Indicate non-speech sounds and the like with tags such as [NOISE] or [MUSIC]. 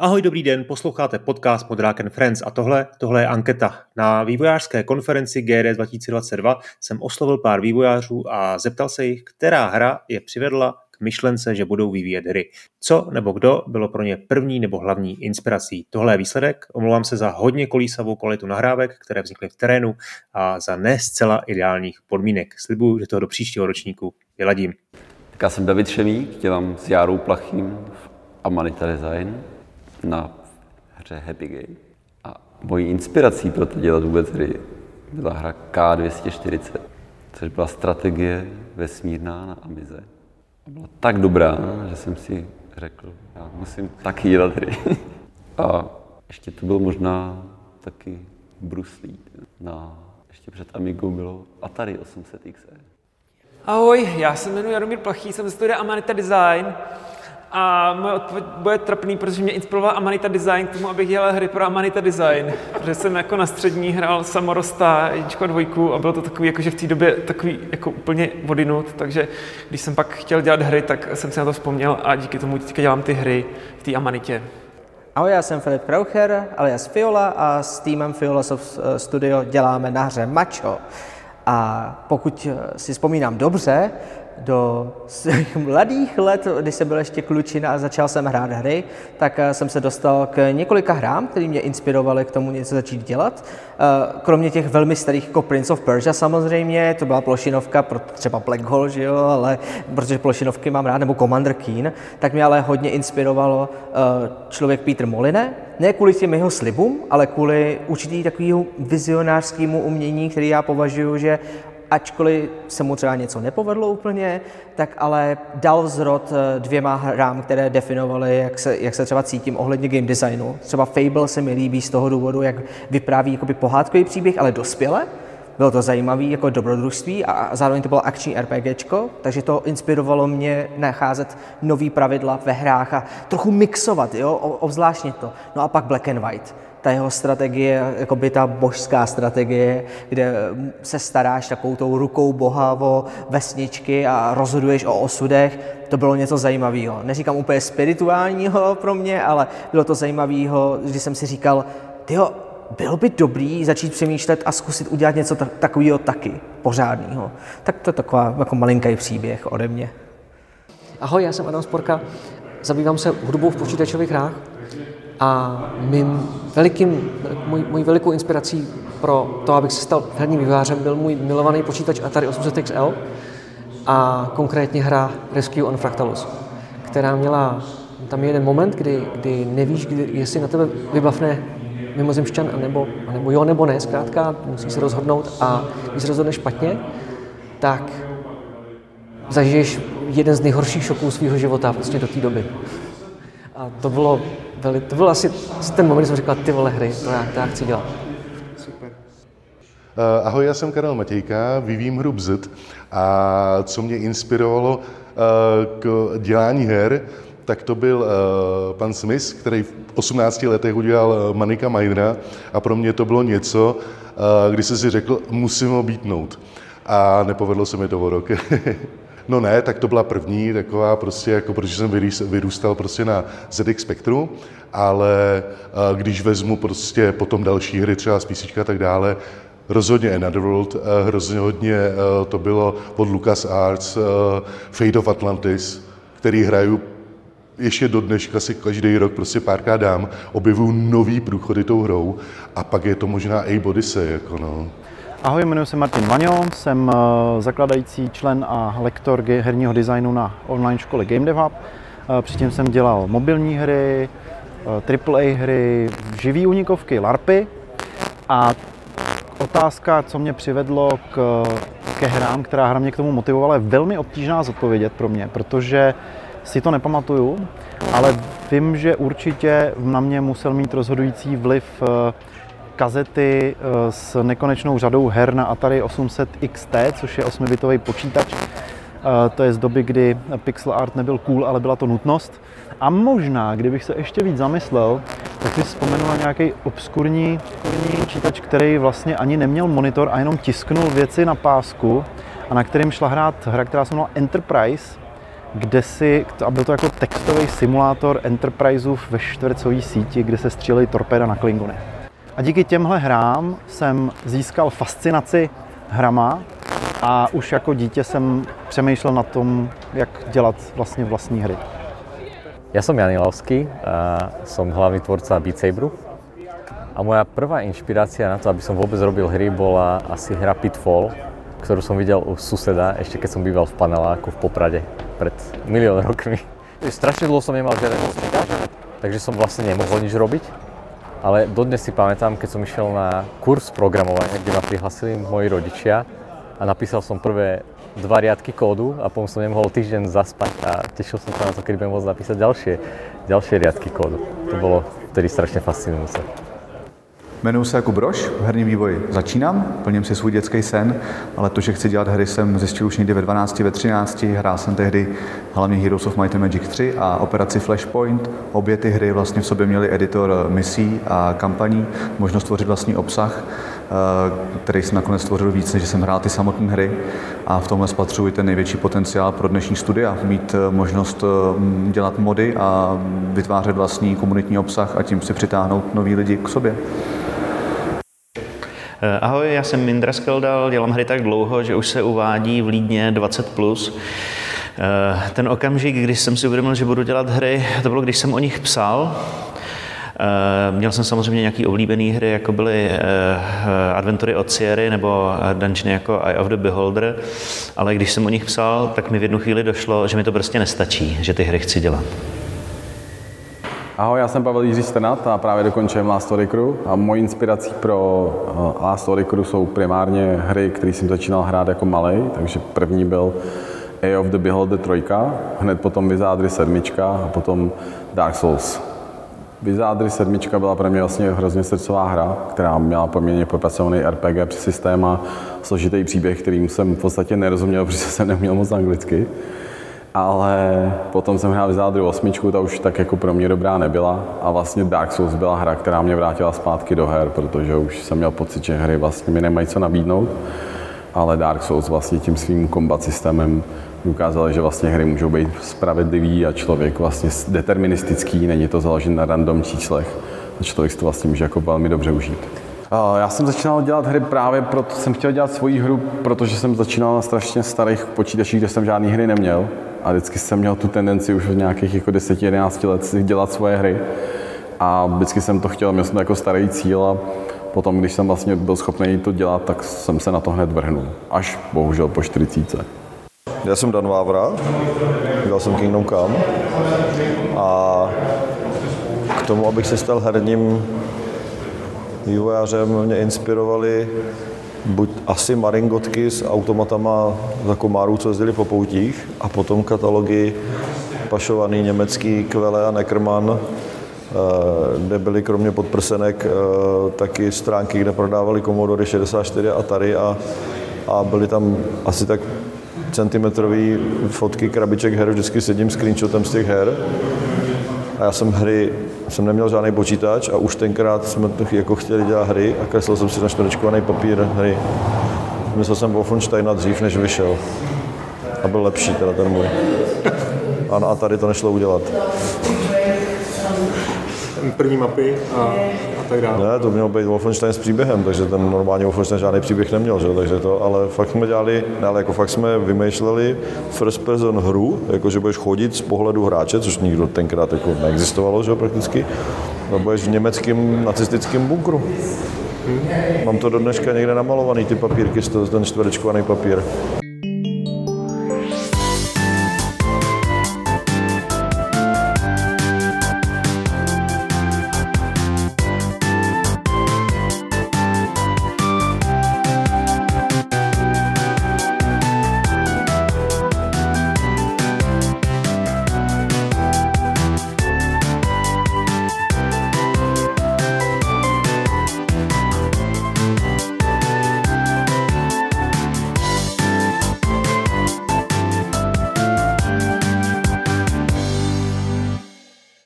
Ahoj, dobrý den, posloucháte podcast Modrák and Friends a tohle, tohle je anketa. Na vývojářské konferenci GD 2022 jsem oslovil pár vývojářů a zeptal se jich, která hra je přivedla k myšlence, že budou vyvíjet hry. Co nebo kdo bylo pro ně první nebo hlavní inspirací. Tohle je výsledek. Omlouvám se za hodně kolísavou kvalitu nahrávek, které vznikly v terénu a za ne zcela ideálních podmínek. Slibuju, že to do příštího ročníku vyladím. Tak já jsem David Šemík, dělám s Járou Plachým v Amanita Design na hře Happy Game. A mojí inspirací pro to dělat vůbec hry byla hra K240, což byla strategie vesmírná na Amize. A byla tak dobrá, že jsem si řekl, já musím taky dělat hry. [LAUGHS] A ještě to byl možná taky Bruce Lee. Na, ještě před Amigou bylo Atari 800 XE. Ahoj, já se jmenuji Jaromír Plachý, jsem studia Amanita Design a moje odpověď bude trapný, protože mě inspiroval Amanita Design k tomu, abych dělal hry pro Amanita Design. Protože jsem jako na střední hrál samorosta, jedničku a dvojku a bylo to takový, jako že v té době takový jako úplně vodinut, takže když jsem pak chtěl dělat hry, tak jsem si na to vzpomněl a díky tomu teďka dělám ty hry v té Amanitě. Ahoj, já jsem Filip Kraucher, alias Fiola a s týmem Fiola Soft Studio děláme na hře Macho. A pokud si vzpomínám dobře, do svých [LAUGHS] mladých let, když jsem byl ještě klučina a začal jsem hrát hry, tak eh, jsem se dostal k několika hrám, které mě inspirovaly k tomu něco začít dělat. Eh, kromě těch velmi starých jako Prince of Persia samozřejmě, to byla plošinovka pro třeba Black Hole, že jo, ale protože plošinovky mám rád, nebo Commander Keen, tak mě ale hodně inspirovalo eh, člověk Peter Moline, ne kvůli těm jeho slibům, ale kvůli určitý takového vizionářskému umění, který já považuji, že ačkoliv se mu třeba něco nepovedlo úplně, tak ale dal vzrod eh, dvěma hrám, které definovaly, jak se, jak se třeba cítím ohledně game designu. Třeba Fable se mi líbí z toho důvodu, jak vypráví jakoby pohádkový příběh, ale dospěle. Bylo to zajímavé jako dobrodružství a zároveň to bylo akční RPGčko, takže to inspirovalo mě nacházet nový pravidla ve hrách a trochu mixovat, jo, obzvláštně to. No a pak Black and White ta jeho strategie, jako by ta božská strategie, kde se staráš takovou tou rukou Boha o vesničky a rozhoduješ o osudech, to bylo něco zajímavého. Neříkám úplně spirituálního pro mě, ale bylo to zajímavého, když jsem si říkal, tyjo, bylo by dobrý začít přemýšlet a zkusit udělat něco takového taky, pořádného. Tak to je taková jako malinký příběh ode mě. Ahoj, já jsem Adam Sporka, zabývám se hudbou v počítačových hrách a mým velikým, můj, můj velikou inspirací pro to, abych se stal herním vývářem, byl můj milovaný počítač Atari 800 XL a konkrétně hra Rescue on Fractalus, která měla tam jeden moment, kdy, kdy nevíš, kdy, jestli na tebe vybavne mimozemšťan, anebo, anebo jo, nebo ne, zkrátka, musíš se rozhodnout a když se rozhodneš špatně, tak zažiješ jeden z nejhorších šoků svého života vlastně do té doby. A to bylo, veli, to byl asi ten moment, kdy jsem říkal, ty vole hry, to já, to já chci dělat. Super. Uh, ahoj, já jsem Karel Matějka, vyvím hru Bzd a co mě inspirovalo uh, k dělání her, tak to byl uh, pan Smith, který v 18 letech udělal Manika Minera a pro mě to bylo něco, uh, kdy jsem si řekl, musím ho bítnout. A nepovedlo se mi to o rok. [LAUGHS] No ne, tak to byla první taková prostě, jako protože jsem vyrůstal prostě na ZX Spectru, ale když vezmu prostě potom další hry, třeba z PC a tak dále, rozhodně Another World, hrozně hodně to bylo od Lucas Arts, Fate of Atlantis, který hraju ještě do dneška si každý rok prostě párkrát dám, objevuju nový průchody tou hrou a pak je to možná A Odyssey, jako no. Ahoj, jmenuji se Martin Vaňo, jsem eh, zakladající člen a lektor herního designu na online škole Game Dev Hub. Eh, předtím jsem dělal mobilní hry, AAA eh, hry, živý unikovky, LARPy a otázka, co mě přivedlo k, ke hrám, která hra mě k tomu motivovala, je velmi obtížná zodpovědět pro mě, protože si to nepamatuju, ale vím, že určitě na mě musel mít rozhodující vliv kazety eh, s nekonečnou řadou her na Atari 800 XT, což je 8-bitový počítač. Eh, to je z doby, kdy pixel art nebyl cool, ale byla to nutnost. A možná, kdybych se ještě víc zamyslel, tak si vzpomenu na nějaký obskurní, počítač, který vlastně ani neměl monitor a jenom tisknul věci na pásku a na kterým šla hrát hra, která se jmenovala Enterprise kde si, a byl to jako textový simulátor Enterpriseů ve čtvercové síti, kde se střílely torpéda na Klingony. A díky těmhle hrám jsem získal fascinaci hrama a už jako dítě jsem přemýšlel na tom, jak dělat vlastně vlastní hry. Ja som Jan Ilavský a som hlavný tvorca Beat Saberu. A moja prvá inšpirácia na to, aby som vôbec robil hry, bola asi hra Pitfall, ktorú som videl u suseda, ešte keď som býval v paneláku v Poprade pred milión rokmi. Strašne dlho som nemal žiaden počítač, takže som vlastne nemohol nič robiť. Ale dodnes si pamätám, keď som išiel na kurz programovania, kde ma prihlasili moji rodičia a napísal som prvé dva riadky kódu a potom som nemohol týždeň zaspať a tešil som sa na to, keď budem môcť napísať ďalšie, ďalšie riadky kódu. To bolo vtedy strašne fascinujúce. Jmenuji se Jakub Broš, v herním vývoji začínám, plním si svůj dětský sen, ale to, že chci dělat hry, jsem zjistil už někdy ve 12, ve 13. Hrál jsem tehdy hlavně Heroes of Might and Magic 3 a operaci Flashpoint. Obě ty hry vlastně v sobě měly editor misí a kampaní, možnost tvořit vlastní obsah, eh, který jsem nakonec stvořil víc, než jsem hrál ty samotné hry. A v tomhle spatřuji ten největší potenciál pro dnešní studia, mít eh, možnost eh, dělat mody a vytvářet vlastní komunitní obsah a tím si přitáhnout nový lidi k sobě. Eh, ahoj, já jsem Mindra Skeldal, dělám hry tak dlouho, že už se uvádí v Lídně 20+. Plus. Eh, ten okamžik, když jsem si uvědomil, že budu dělat hry, to bylo, když jsem o nich psal. Eh, měl jsem samozřejmě nějaký oblíbený hry, jako byly Adventury od Sierry nebo Dungeony jako Eye of the Beholder, ale když jsem o nich psal, tak mi v jednu chvíli došlo, že mi to prostě nestačí, že ty hry chci dělat. Ahoj, já jsem Pavel Jiří Stenat a právě dokončujem Last Story Crew a mojí inspirací pro eh, Last Story Crew jsou primárně hry, které jsem začínal hrát jako malý, takže první byl A of the Beholder 3, hned potom Wizardry 7 a potom Dark Souls. Wizardry 7 byla pro mě vlastně hrozně srdcová hra, která měla poměrně propracovaný RPG při systém a složitý příběh, kterým jsem v podstatě nerozuměl, [LAUGHS] protože jsem neměl moc anglicky ale potom jsem hrál Wizardry 8, ta už tak jako pro mě dobrá nebyla. A vlastně Dark Souls byla hra, která mě vrátila zpátky do her, protože už jsem měl pocit, že hry vlastně mi nemají co nabídnout, ale Dark Souls vlastně tím svým kombat systémem ukázalo, že vlastně hry můžou být spravedlivý a člověk vlastně deterministický, není to založen na random číslech. A člověk to vlastně může jako velmi dobře užít. Já jsem začínal dělat hry právě proto, jsem chtěl dělat svoji hru, protože jsem začínal na strašně starých počítačích, kde jsem žádné hry neměl a vždycky jsem měl tu tendenci už od nějakých jako 10-11 let dělat svoje hry a vždycky jsem to chtěl, měl jsem to jako starý cíl a potom, když jsem vlastně byl schopný to dělat, tak jsem se na to hned vrhnul. Až bohužel po 40. Já jsem Dan Vávra, dělal jsem Kingdom Come a k tomu, abych se stal herním vývojářem, mě inspirovali buď asi maringotky s automatama za komárů, co jezdili po poutích, a potom katalogy pašovaný německý Kvele a Neckermann, eh, kde byly kromě podprsenek eh, taky stránky, kde prodávali Commodore 64 a Atari a, a byly tam asi tak centimetrový fotky krabiček her, vždycky s jedním screenshotem z těch her. A já jsem hry, jsem neměl žádný počítač a už tenkrát jsme jako chtěli dělat hry a kreslil jsem si na čtverečkovaný papír hry. Myslel jsem Wolfensteina dřív, než vyšel. A byl lepší teda ten můj. A, a tady to nešlo udělat. První mapy a, a tak dále. Ne, to mělo být Wolfenstein s příběhem, takže ten normální Wolfenstein žádný příběh neměl, že? takže to, ale fakt jsme dělali, ne, ale jako fakt jsme vymýšleli first person hru, jako že budeš chodit z pohledu hráče, což nikdo tenkrát jako neexistovalo, že prakticky, a budeš v německém nacistickém bunkru. Mám to do dneška někde namalovaný, ty papírky, ten čtverečkovaný papír.